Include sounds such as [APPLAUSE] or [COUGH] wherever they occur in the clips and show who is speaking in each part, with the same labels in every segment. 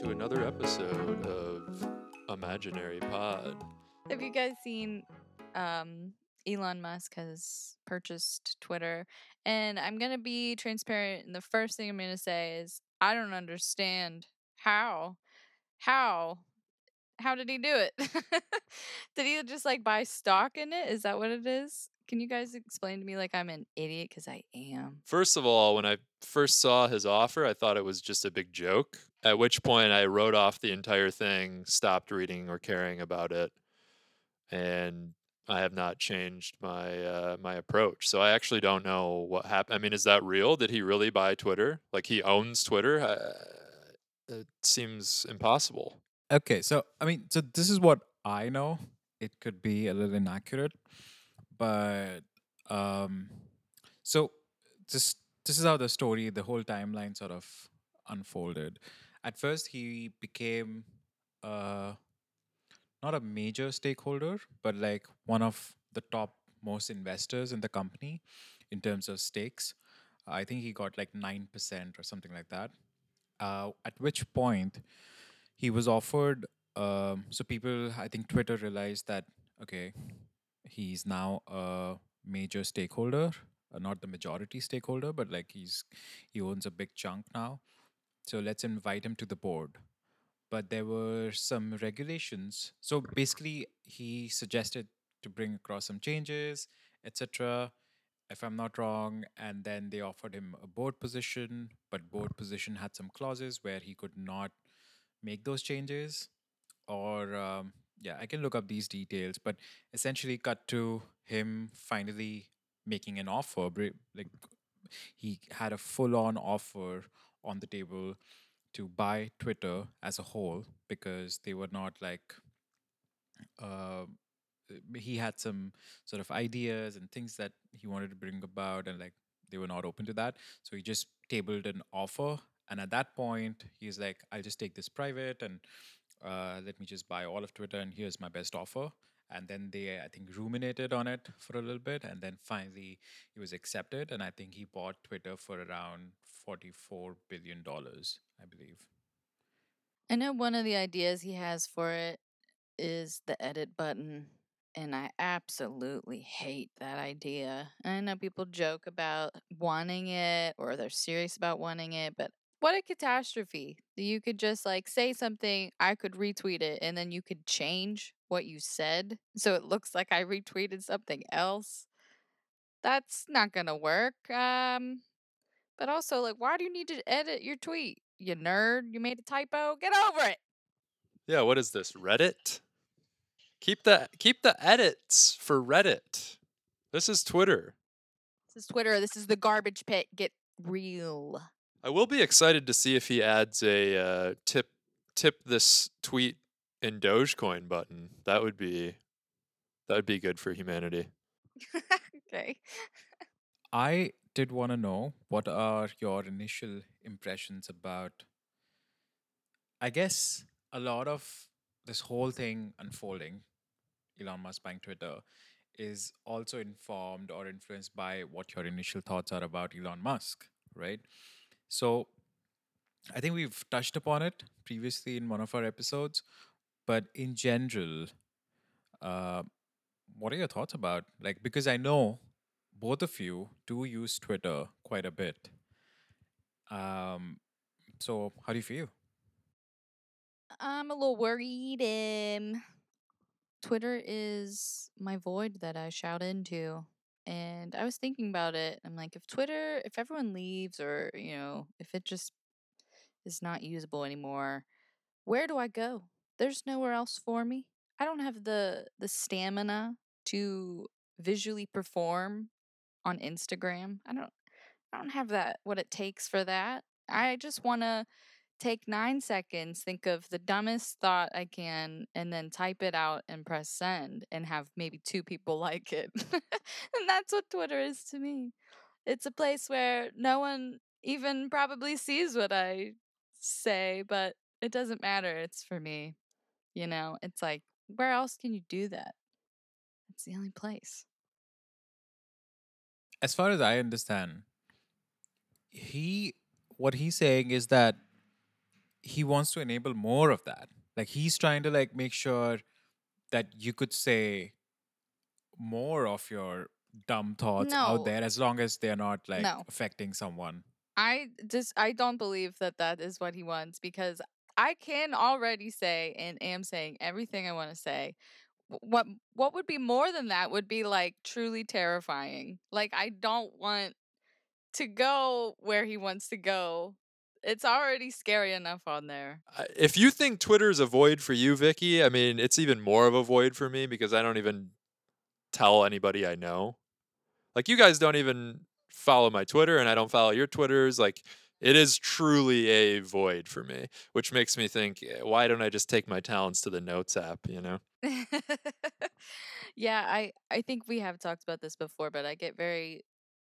Speaker 1: right, welcome back to another episode of Imaginary Pod.
Speaker 2: Have you guys seen um Elon Musk has purchased Twitter and I'm going to be transparent and the first thing I'm going to say is I don't understand how how how did he do it? [LAUGHS] did he just like buy stock in it? Is that what it is? Can you guys explain to me like I'm an idiot cuz I am.
Speaker 1: First of all, when I first saw his offer, I thought it was just a big joke. At which point I wrote off the entire thing, stopped reading or caring about it, and I have not changed my uh, my approach. So I actually don't know what happened. I mean, is that real? Did he really buy Twitter? Like he owns Twitter? Uh, it seems impossible.
Speaker 3: Okay, so I mean, so this is what I know. It could be a little inaccurate, but um, so this this is how the story, the whole timeline sort of unfolded. At first, he became uh, not a major stakeholder, but like one of the top most investors in the company in terms of stakes. I think he got like nine percent or something like that. Uh, at which point he was offered um, so people i think twitter realized that okay he's now a major stakeholder uh, not the majority stakeholder but like he's he owns a big chunk now so let's invite him to the board. But there were some regulations. So basically he suggested to bring across some changes etc if i'm not wrong. And then they offered him a board position but board position had some clauses where he could not make those changes. Or um, yeah i can look up these details but essentially cut to him finally making an offer like he had a full on offer on the table to buy twitter as a whole because they were not like uh, he had some sort of ideas and things that he wanted to bring about and like they were not open to that so he just tabled an offer and at that point, he's like, I'll just take this private and uh, let me just buy all of Twitter, and here's my best offer. And then they, I think, ruminated on it for a little bit, and then finally he was accepted. And I think he bought Twitter for around $44 billion, I believe.
Speaker 2: I know one of the ideas he has for it is the edit button. And I absolutely hate that idea. I know people joke about wanting it or they're serious about wanting it, but what a catastrophe. You could just like say something, I could retweet it, and then you could change what you said so it looks like I retweeted something else. That's not gonna work. Um but also like why do you need to edit your tweet? You nerd, you made a typo, get over it.
Speaker 1: Yeah, what is this? Reddit? Keep the keep the edits for Reddit. This is Twitter.
Speaker 2: This is Twitter. This is the garbage pit. Get real.
Speaker 1: I will be excited to see if he adds a uh, tip tip this tweet in Dogecoin button. That would be that would be good for humanity. [LAUGHS]
Speaker 2: okay.
Speaker 3: I did want to know what are your initial impressions about I guess a lot of this whole thing unfolding, Elon Musk buying Twitter, is also informed or influenced by what your initial thoughts are about Elon Musk, right? So I think we've touched upon it previously in one of our episodes, but in general, uh, what are your thoughts about like because I know both of you do use Twitter quite a bit. Um, so how do you feel?
Speaker 2: I'm a little worried. Um, Twitter is my void that I shout into. And I was thinking about it. I'm like, if Twitter, if everyone leaves or, you know, if it just is not usable anymore, where do I go? There's nowhere else for me. I don't have the the stamina to visually perform on Instagram. I don't I don't have that what it takes for that. I just want to take nine seconds, think of the dumbest thought I can, and then type it out and press send and have maybe two people [LAUGHS] like it. and that's what Twitter is to me. It's a place where no one even probably sees what I say, but it doesn't matter. It's for me. You know, it's like, where else can you do that? It's the only place.
Speaker 3: As far as I understand, he what he's saying is that he wants to enable more of that. Like he's trying to like make sure that you could say more of your dumb thoughts out there as long as they're not like
Speaker 2: No.
Speaker 3: affecting someone.
Speaker 2: I just I don't believe that that is what he wants because I can already say and am saying everything I want to say. What what would be more than that would be like truly terrifying. Like I don't want to go where he wants to go. It's already scary enough on there.
Speaker 1: If you think Twitter's a void for you, Vicky, I mean, it's even more of a void for me because I don't even tell anybody I know. Like, you guys don't even follow my Twitter, and I don't follow your Twitters. Like, it is truly a void for me, which makes me think, eh, why don't I just take my talents to the Notes app, you know? [LAUGHS]
Speaker 2: yeah, I I think we have talked about this before, but I get very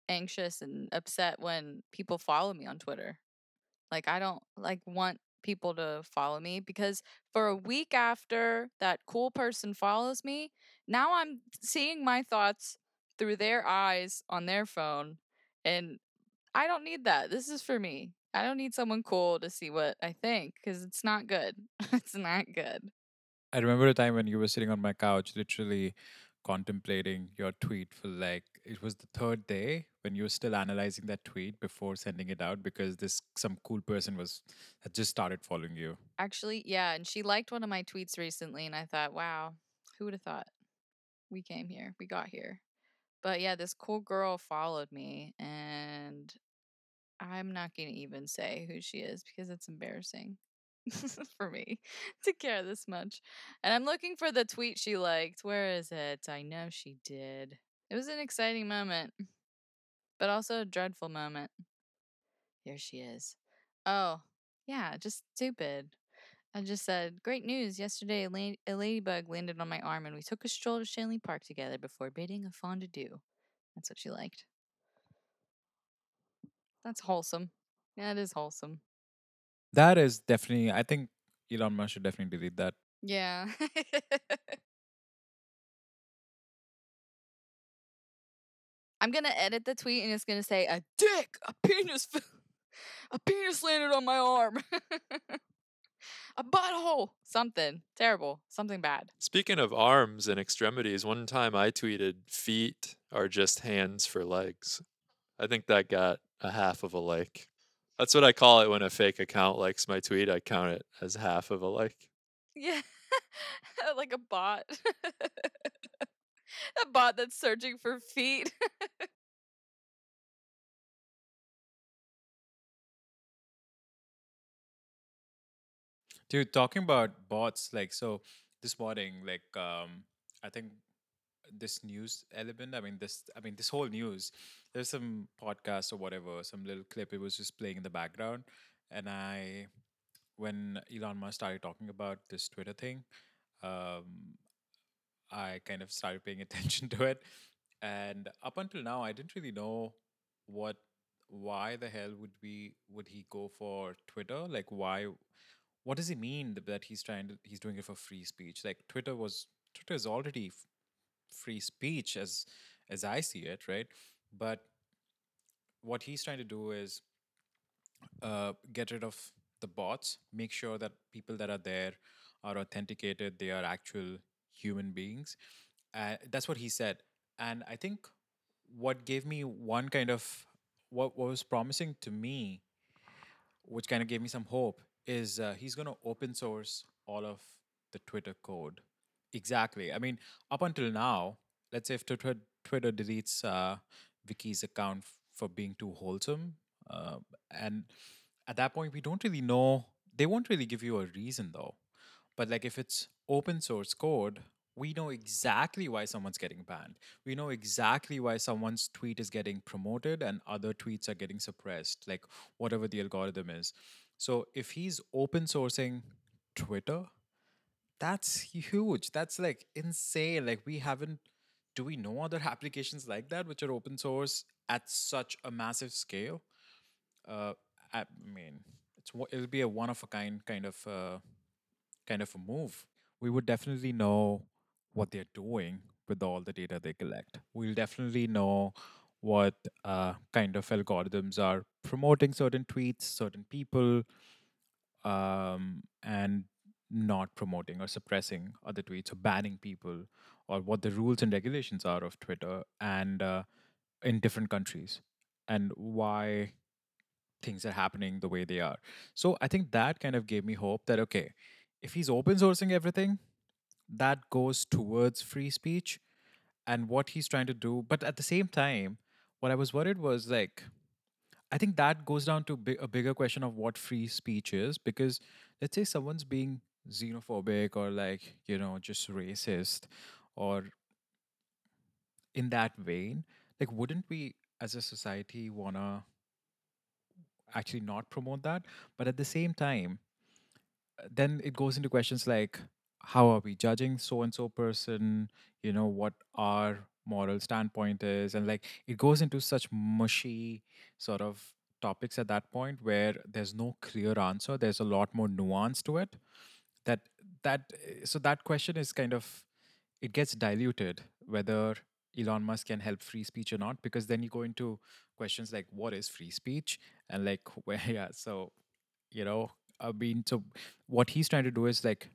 Speaker 2: anxious and upset when people follow me on Twitter. Like I don't like want people to follow me because for a week after that cool person follows me, now I'm seeing my thoughts through their eyes on their phone and I don't need that. This is for me. I don't need someone cool to see what I think cuz it's not good. [LAUGHS] it's not good.
Speaker 3: I remember a time when you were sitting on my couch, literally contemplating your tweet for like it was the third day when you were still analyzing that tweet before sending it out because this some cool person was had just started following you.
Speaker 2: Actually, yeah, and she liked one of my tweets recently, and I thought, wow, who would have thought we came here, we got here. But yeah, this cool girl followed me, and I'm not going to even say who she is because it's embarrassing [LAUGHS] for me to care this much. And I'm looking for the tweet she liked. Where is it? I know she did. It was an exciting moment, but also a dreadful moment. Here she is. Oh, yeah, just stupid. I just said, Great news. Yesterday, a, la- a ladybug landed on my arm, and we took a stroll to Shanley Park together before bidding a fond adieu. That's what she liked. That's wholesome. Yeah, it is wholesome.
Speaker 3: That is definitely I think Elon Musk should definitely delete that.
Speaker 2: Yeah. [LAUGHS] I'm gonna edit the tweet and it's gonna say a dick, a penis, [LAUGHS] a penis landed on my arm, [LAUGHS] a butthole, something terrible, something bad.
Speaker 1: Speaking of arms and extremities, one time I tweeted, feet are just hands for legs. I think that got a half of a like. That's what I call it when a fake account likes my tweet. I count it as half of a like.
Speaker 2: Yeah, [LAUGHS] like a bot, a bot that's searching for feet.
Speaker 3: Dude, talking about bots, like so this morning, like um I think this news element, I mean this I mean this whole news, there's some podcast or whatever, some little clip it was just playing in the background. And I when Elon Musk started talking about this Twitter thing, um I kind of started paying [LAUGHS] attention to it. And up until now I didn't really know what why the hell would we would he go for Twitter? Like why what does he mean that he's trying to he's doing it for free speech? Like twitter was twitter is already f- free speech as as i see it right? But what he's trying to do is uh, get rid of the bots make sure that people that are there are authenticated they are actual human beings. Uh, that's what he said. And i think what gave me one kind of what, what was promising to me which kind of gave me some hope, is uh, he's going to open source all of the Twitter code. Exactly. I mean, up until now, let's say if Twitter, Twitter deletes uh, Vicky's account for being too wholesome, uh, and at that point, we don't really know. They won't really give you a reason though. But like if it's open source code, we know exactly why someone's getting banned. We know exactly why someone's tweet is getting promoted and other tweets are getting suppressed, like whatever the algorithm is. So if he's open sourcing Twitter, that's huge. That's like insane. Like we haven't do we know other [LAUGHS] applications like that which are open source at such a massive scale? Uh I mean, it's it'll be a one of a kind kind of uh, kind of a move. We would definitely know what they're doing with all the data they collect. We'll definitely know what uh, kind of algorithms are promoting certain tweets, certain people, um, and not promoting or suppressing other tweets or banning people or what the rules and regulations are of Twitter and uh, in different countries and why things are happening the way they are. So I think that kind of gave me hope that okay, if he's open sourcing everything, that goes towards free speech and what he's trying to do. But at the same time, what I was worried was like, I think that goes down to a bigger question of what free speech is because let's say someone's being xenophobic or like, you know, just racist or in that vein, like, wouldn't we as a society wanna actually not promote that? But at the same time, then it goes into questions like how are we judging so and so person you know what our moral standpoint is and like it goes into such mushy sort of topics at that point where there's no clear answer there's a lot more nuance to it that that uh, so that question is kind of it gets diluted whether Elon Musk can help free speech or not because then you go into questions like what is free speech? And like [LAUGHS] where yeah so you know I mean so what he's trying to do is like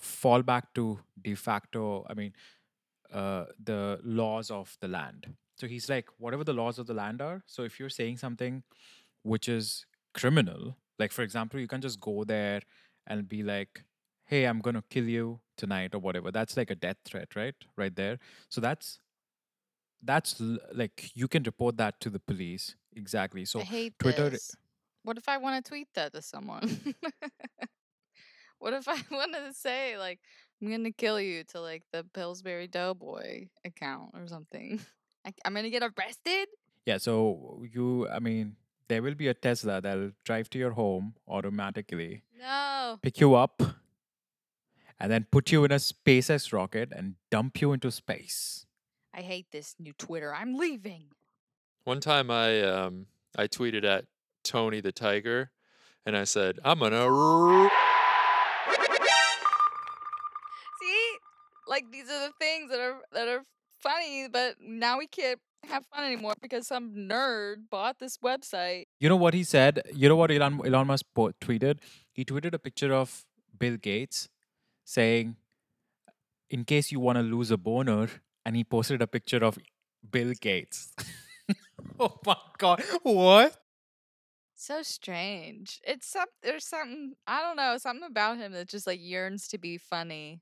Speaker 3: fall back to de facto i mean uh, the laws of the land. So he's like whatever the laws of the land are so if you're saying something which is criminal like for example you can just go there and be like hey i'm going to kill you tonight or whatever. That's like a death threat right? Right there. So that's that's l- like you can report that to the police exactly. So twitter
Speaker 2: this. What if I want to tweet that to someone? [LAUGHS] what if I [LAUGHS] want to say like I'm gonna kill you to like the Pillsbury Doughboy account or something? [LAUGHS] I, I'm gonna get arrested.
Speaker 3: Yeah, so you, I mean, there will be a Tesla that'll drive to your home automatically,
Speaker 2: No.
Speaker 3: pick you up, and then put you in a SpaceX rocket and dump you into space.
Speaker 2: I hate this new Twitter. I'm leaving.
Speaker 1: One time I um I tweeted at Tony the Tiger and I said, I'm gonna
Speaker 2: funny, but now we can't have fun anymore because some nerd bought this website.
Speaker 3: You know what he said? You know what Elon, Elon Musk po- tweeted? He tweeted a picture of Bill Gates saying, in case you want to lose a boner, and he posted a picture of Bill Gates. [LAUGHS] oh my God. What?
Speaker 2: So strange. It's some there's something I don't know, something about him that just like yearns to be funny.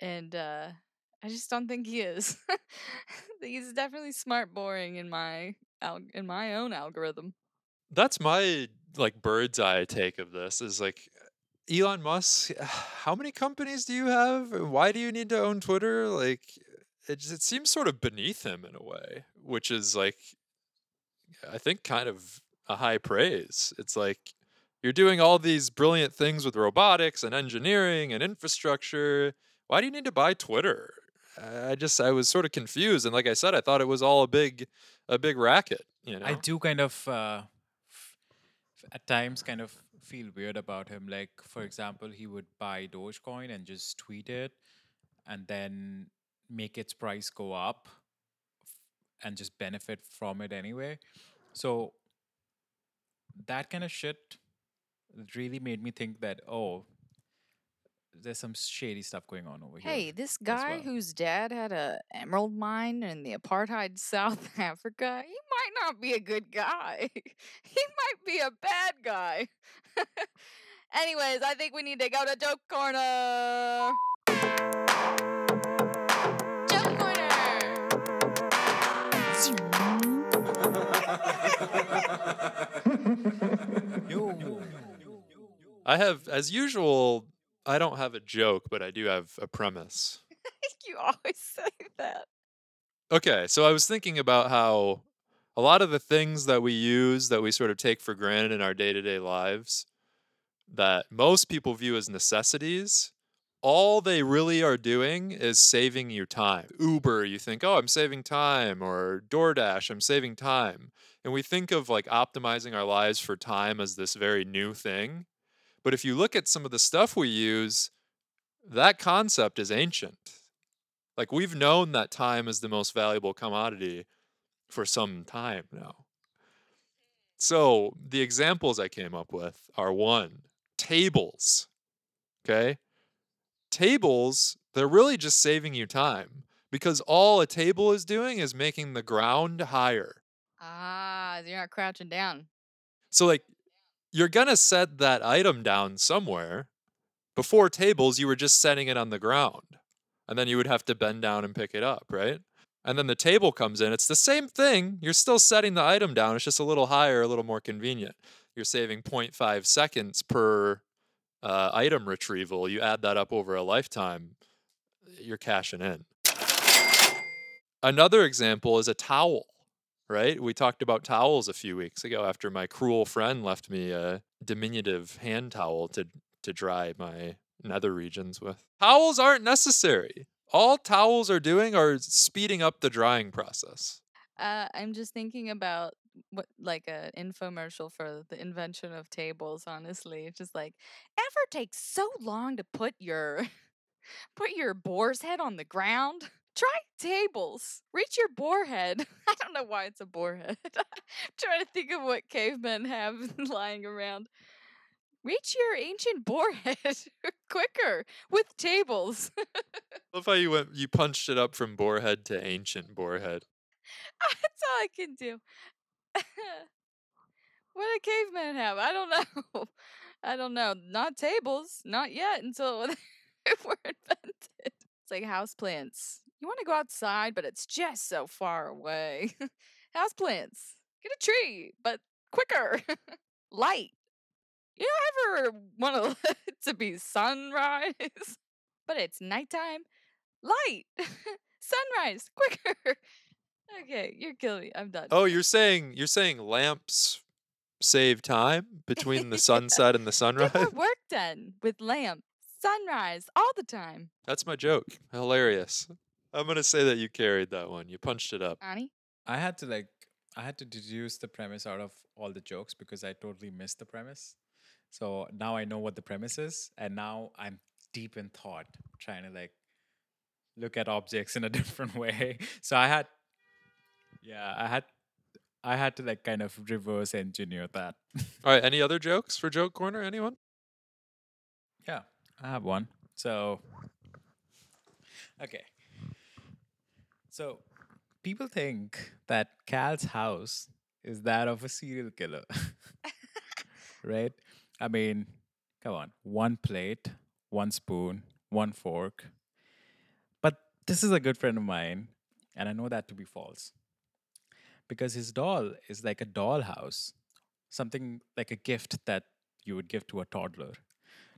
Speaker 2: And uh I just don't think he is. [LAUGHS] He's definitely smart boring in my in my own algorithm.
Speaker 1: That's my like bird's eye take of this is like Elon Musk, [SIGHS] how many companies do you have? Why do you need to own Twitter? Like it just, it seems sort of beneath him in a way, which is like I think kind of a high praise. It's like you're doing all these brilliant things with robotics and engineering and infrastructure. Why do you need to buy Twitter? I just I was sort of confused and like I said I thought it was all a big a big racket, you know.
Speaker 3: I do kind of uh, f- at times kind of feel weird about him. Like for example, he would buy Dogecoin and just tweet it, and then make its price go up, and just benefit from it anyway. So that kind of shit really made me think that oh, there's some shady stuff going on over here.
Speaker 2: Hey, this guy
Speaker 3: well.
Speaker 2: whose dad had a emerald mine in the apartheid [LAUGHS] South Africa, he might not be a good guy. [LAUGHS] he might be a bad guy. [LAUGHS] Anyways, I think we need to go to joke corner. Joke
Speaker 3: Yo.
Speaker 1: I have as usual I don't have a joke, but I do have a premise. [LAUGHS]
Speaker 2: you always say that.
Speaker 1: Okay, so I was thinking about how a lot of the things that we use that we sort of take for granted in our day-to-day lives that most people view as necessities, all they really are doing is saving you time. Uber, you think, "Oh, I'm saving time," or DoorDash, "I'm saving time." And we think of like optimizing our lives for time as this very new thing. But if you look at some of the stuff we use, that concept is ancient. Like we've known that time is the most valuable commodity for some time now. So the examples I came up with are one, tables. Okay? Tables, they're really just saving you time because all a table is doing is making the ground higher.
Speaker 2: Ah, you're not crouching down.
Speaker 1: So like you're to set that item down somewhere. Before tables, you were just setting it on the ground. And then you would have to bend down and pick it up, right? And then the table comes in. It's the same thing. You're still setting the item down. It's just a little higher, a little more convenient. You're saving 0.5 seconds per uh, item retrieval. You add that up over a lifetime, you're cashing in. Another example is a towel, right? We talked about towels a few weeks ago after my cruel friend left me a diminutive hand towel to, to dry my nether regions with. Towels aren't necessary. All towels are doing are speeding up the drying process.
Speaker 2: Uh, I'm just thinking about what like a infomercial for the invention of tables. Honestly, it's just like ever takes so long to put your [LAUGHS] put your boar's head on the ground. Try tables. Reach your boar head. [LAUGHS] I don't know why it's a boar head. [LAUGHS] Trying to think of what cavemen have [LAUGHS] lying around. Reach your ancient boar head quicker with tables.
Speaker 1: Love how you went you punched it up from boarhead to ancient boarhead.
Speaker 2: That's all I can do. what do cavemen have? I don't know. I don't know. Not tables. Not yet until they were invented. It's like houseplants. You want to go outside, but it's just so far away. [LAUGHS] houseplants. Get a tree, but quicker. [LAUGHS] Light. You ever want [LAUGHS] it to be sunrise, but it's nighttime. Light. Sunrise. Quicker. Okay, you're killing me. I'm done.
Speaker 1: Oh, you're saying you're saying lamps save time between the sunset and the
Speaker 2: Get
Speaker 1: sunrise?
Speaker 2: more work done with lamp. Sunrise all the time.
Speaker 1: That's my joke. Hilarious. I'm gonna say that you carried that one. You punched it up.
Speaker 2: Annie?
Speaker 3: I had to like I had to deduce the premise out of all the jokes because I totally missed the premise. So now I know what the premise is, and now I'm deep in thought, trying to like look at objects in a [LAUGHS] different way. So I had, yeah, I had, I had to like kind of reverse engineer that. [LAUGHS]
Speaker 1: All right. Any other jokes for joke corner? Anyone?
Speaker 3: yeah, I have one. So, okay. So people think that Cal's house is that of a serial killer, [LAUGHS] right? I mean, come on, one plate, one spoon, one fork. But this is a good friend of mine, and I know that to be false because his doll is like a dollhouse, something like a gift that you would give to a toddler.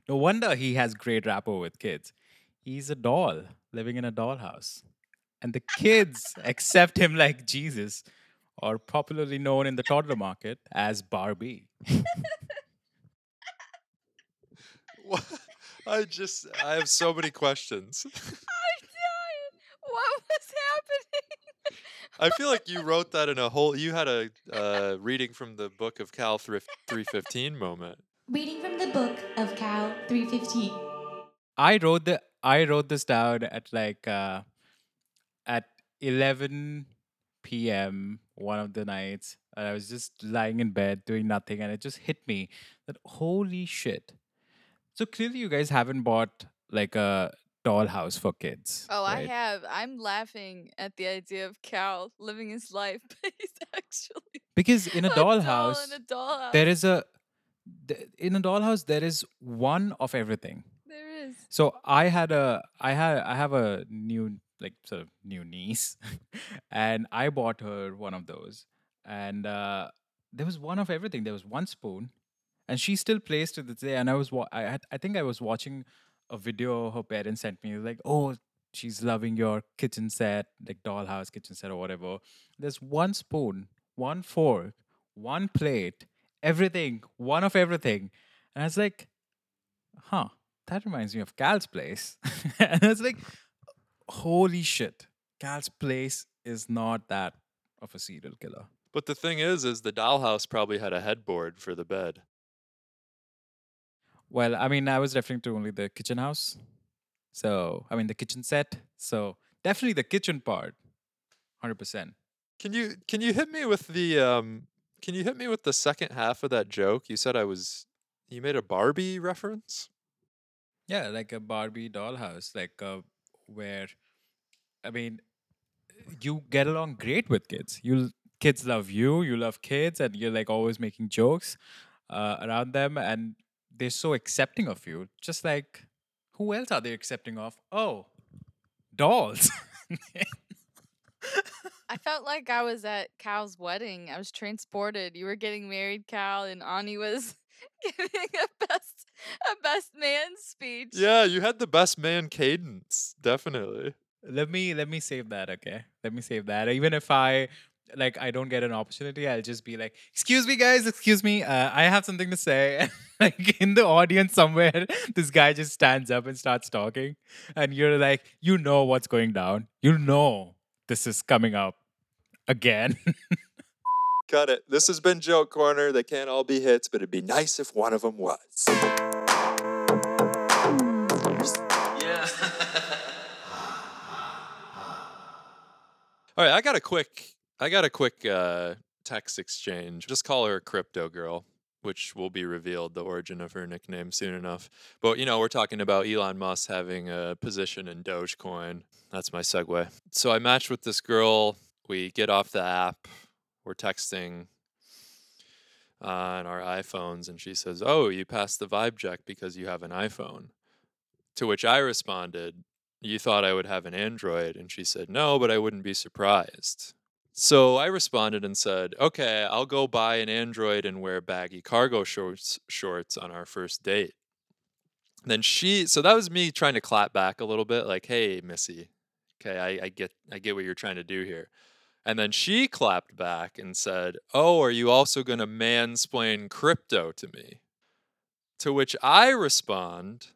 Speaker 3: No wonder he has great rapport with kids. He's a doll living in a dollhouse. And the kids accept him like Jesus, or popularly known in the toddler market as Barbie. [LAUGHS]
Speaker 1: What? I just I have so many questions. [LAUGHS]
Speaker 2: I'm dying. What was happening?
Speaker 1: I feel like you wrote that in a whole. You had a uh, reading from the book of Cal Thrift 315 moment.
Speaker 4: Reading from the book of Cal 315.
Speaker 3: I wrote the I wrote this down at like uh, at 11 p.m. one of the nights. And I was just lying in bed doing nothing, and it just hit me that holy shit. So clearly, you guys haven't bought like a dollhouse for kids.
Speaker 2: Oh, I have. I'm laughing at the idea of Cal living his life, [LAUGHS] but he's actually
Speaker 3: because in a
Speaker 2: doll
Speaker 3: dollhouse,
Speaker 2: in a dollhouse.
Speaker 3: there is a in a dollhouse there is one of everything.
Speaker 2: There is.
Speaker 3: So I had a I had I have a new like sort of new niece, [LAUGHS] and I bought her one of those, and uh, there was one of everything. There was one spoon, and she still plays to this day. And I was wa- I had, I think I was watching a video her parents sent me like, oh, she's loving your kitchen set, like dollhouse kitchen set or whatever. There's one spoon, one fork, one plate, everything, one of everything, and I was like, huh that reminds me of Cal's place. [LAUGHS] and I was like, holy shit, Cal's place is not that of a serial killer.
Speaker 1: But the thing is, is the dollhouse probably had a headboard for the bed.
Speaker 3: Well, I mean, I was referring to only the kitchen house. So, I mean, the kitchen set. So, definitely the kitchen part, 100%.
Speaker 1: Can you can you hit me with the um? Can you hit me with the second half of that joke? You said I was You made a Barbie reference?
Speaker 3: Yeah, like a Barbie dollhouse, like uh, where, I mean, you get along great with kids. You kids love you, you love kids, and you're like always making jokes uh, around them, and they're so accepting of you. Just like, who else are they accepting of? Oh, dolls. [LAUGHS]
Speaker 2: I felt like I was at Cal's wedding. I was transported. You were getting married, Cal, and Ani was [LAUGHS] giving a best a best man speech.
Speaker 1: Yeah, you had the best man cadence, definitely.
Speaker 3: let me let me save that okay let me save that even if i like i don't get an opportunity i'll just be like excuse me guys excuse me uh, i have something to say [LAUGHS] like in the audience somewhere [LAUGHS] this guy just stands up and starts talking and you're like you know what's going down you know this is coming up again [LAUGHS]
Speaker 1: Got it. This has been Joke Corner. They can't all be hits, but it'd be nice if one of them was. All right, I got a quick I got a quick uh, text exchange. Just call her Crypto Girl, which will be revealed the origin of her nickname soon enough. But you know, we're talking about Elon Musk having a position in Dogecoin. That's my segue. So I matched with this girl. We get off the app. We're texting on our iPhones, and she says, "Oh, you passed the vibe check because you have an iPhone." To which I responded, you thought I would have an Android? And she said, no, but I wouldn't be surprised. So I responded and said, okay, I'll go buy an Android and wear baggy cargo shorts, shorts on our first date. Then she, so that was me trying to clap back a little bit, like, hey, Missy, okay, I, I get, I get what you're trying to do here. And then she clapped back and said, oh, are you also going to mansplain crypto to me? To which I respond,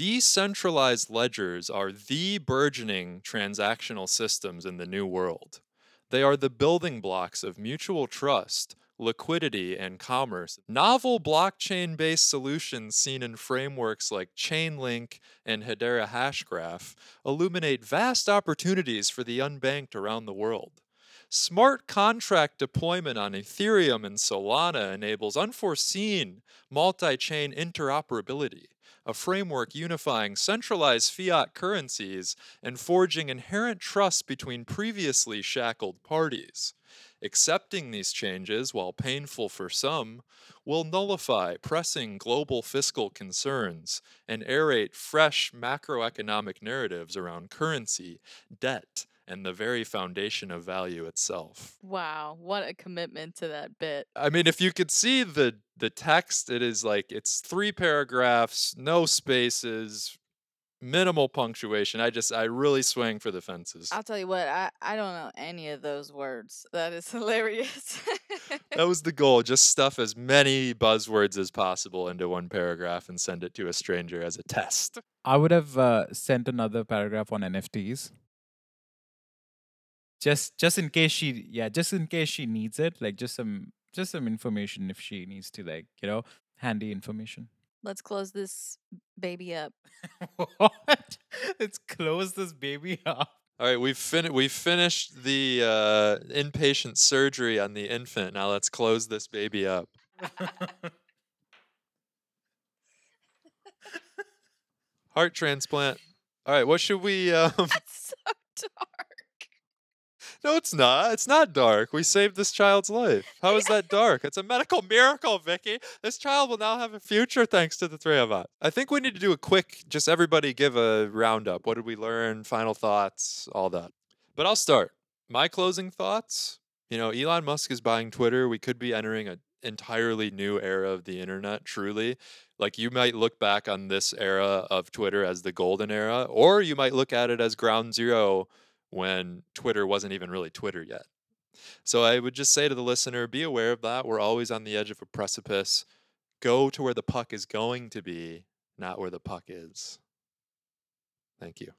Speaker 1: Decentralized ledgers are the burgeoning transactional systems in the new world. They are the building blocks of mutual trust, liquidity, and commerce. Novel blockchain based solutions seen in frameworks like Chainlink and Hedera Hashgraph illuminate vast opportunities for the unbanked around the world. Smart contract deployment on Ethereum and Solana enables unforeseen multi chain interoperability a framework unifying centralized fiat currencies and forging inherent trust between previously shackled parties. Accepting these changes, while painful for some, will nullify pressing global fiscal concerns and aerate fresh macroeconomic narratives around currency, debt, and the very foundation of value itself.
Speaker 2: Wow, what a commitment to that bit.
Speaker 1: I mean, if you could see the the text, it is like it's three paragraphs, no spaces, minimal punctuation. I just I really swing for the fences.
Speaker 2: I'll tell you what, I, I don't know any of those words. That is [LAUGHS] hilarious.
Speaker 1: That was the goal. Just stuff as many buzzwords as possible into one paragraph and send it to a stranger as a test.
Speaker 3: i would have uh, sent another paragraph on nfts just just in case she yeah just in case she needs it like just some just some information if she needs to like you know handy information
Speaker 2: Let's close this baby up. [LAUGHS]
Speaker 3: what let's close this baby [LAUGHS] up
Speaker 1: All right, we've fin- we've finished the uh, inpatient surgery on the infant. Now let's close this baby up. [LAUGHS] Heart transplant. All right, what should we? Um,
Speaker 2: That's so dark.
Speaker 1: No, it's not. It's not dark. We saved this child's life. How is that [LAUGHS] dark? It's a medical miracle, Vicky. This child will now have a future thanks to the three of us. I think we need to do a quick, just everybody give a roundup. What did we learn? Final thoughts, all that. But I'll start. My closing thoughts. You know, Elon Musk is buying Twitter. We could be entering an entirely new era of the internet, truly. Like you might look back on this era of Twitter as the golden era, or you might look at it as ground zero when Twitter wasn't even really Twitter yet. So I would just say to the listener, be aware of that. We're always on the edge of a precipice. Go to where the puck is going to be, not where the puck is. Thank you.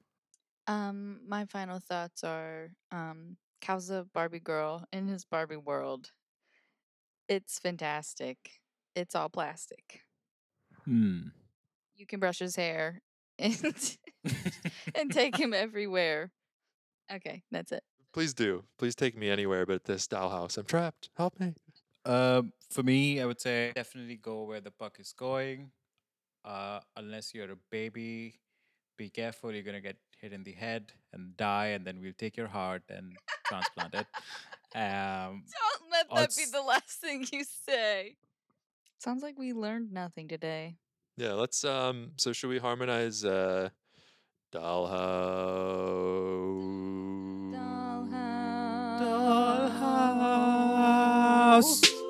Speaker 2: Um, my final thoughts are um Cal's a Barbie girl in his Barbie world. It's fantastic. It's all plastic.
Speaker 3: hmm
Speaker 2: You can brush his hair [LAUGHS] and [LAUGHS] and take him everywhere. Okay, that's it.
Speaker 1: Please do. Please take me anywhere but this dollhouse. I'm trapped. Help me.
Speaker 3: Uh, for me, I would say definitely go where the puck is going. Uh, unless you're a baby, be careful. You're gonna get hit in the head and die, and then we'll take your heart and transplant it. Um,
Speaker 2: Don't let that be the last thing you say. Sounds like we learned nothing today.
Speaker 1: Yeah, let's um so should we harmonize uh Dollhouse
Speaker 2: Dollhouse.
Speaker 3: Dollhouse.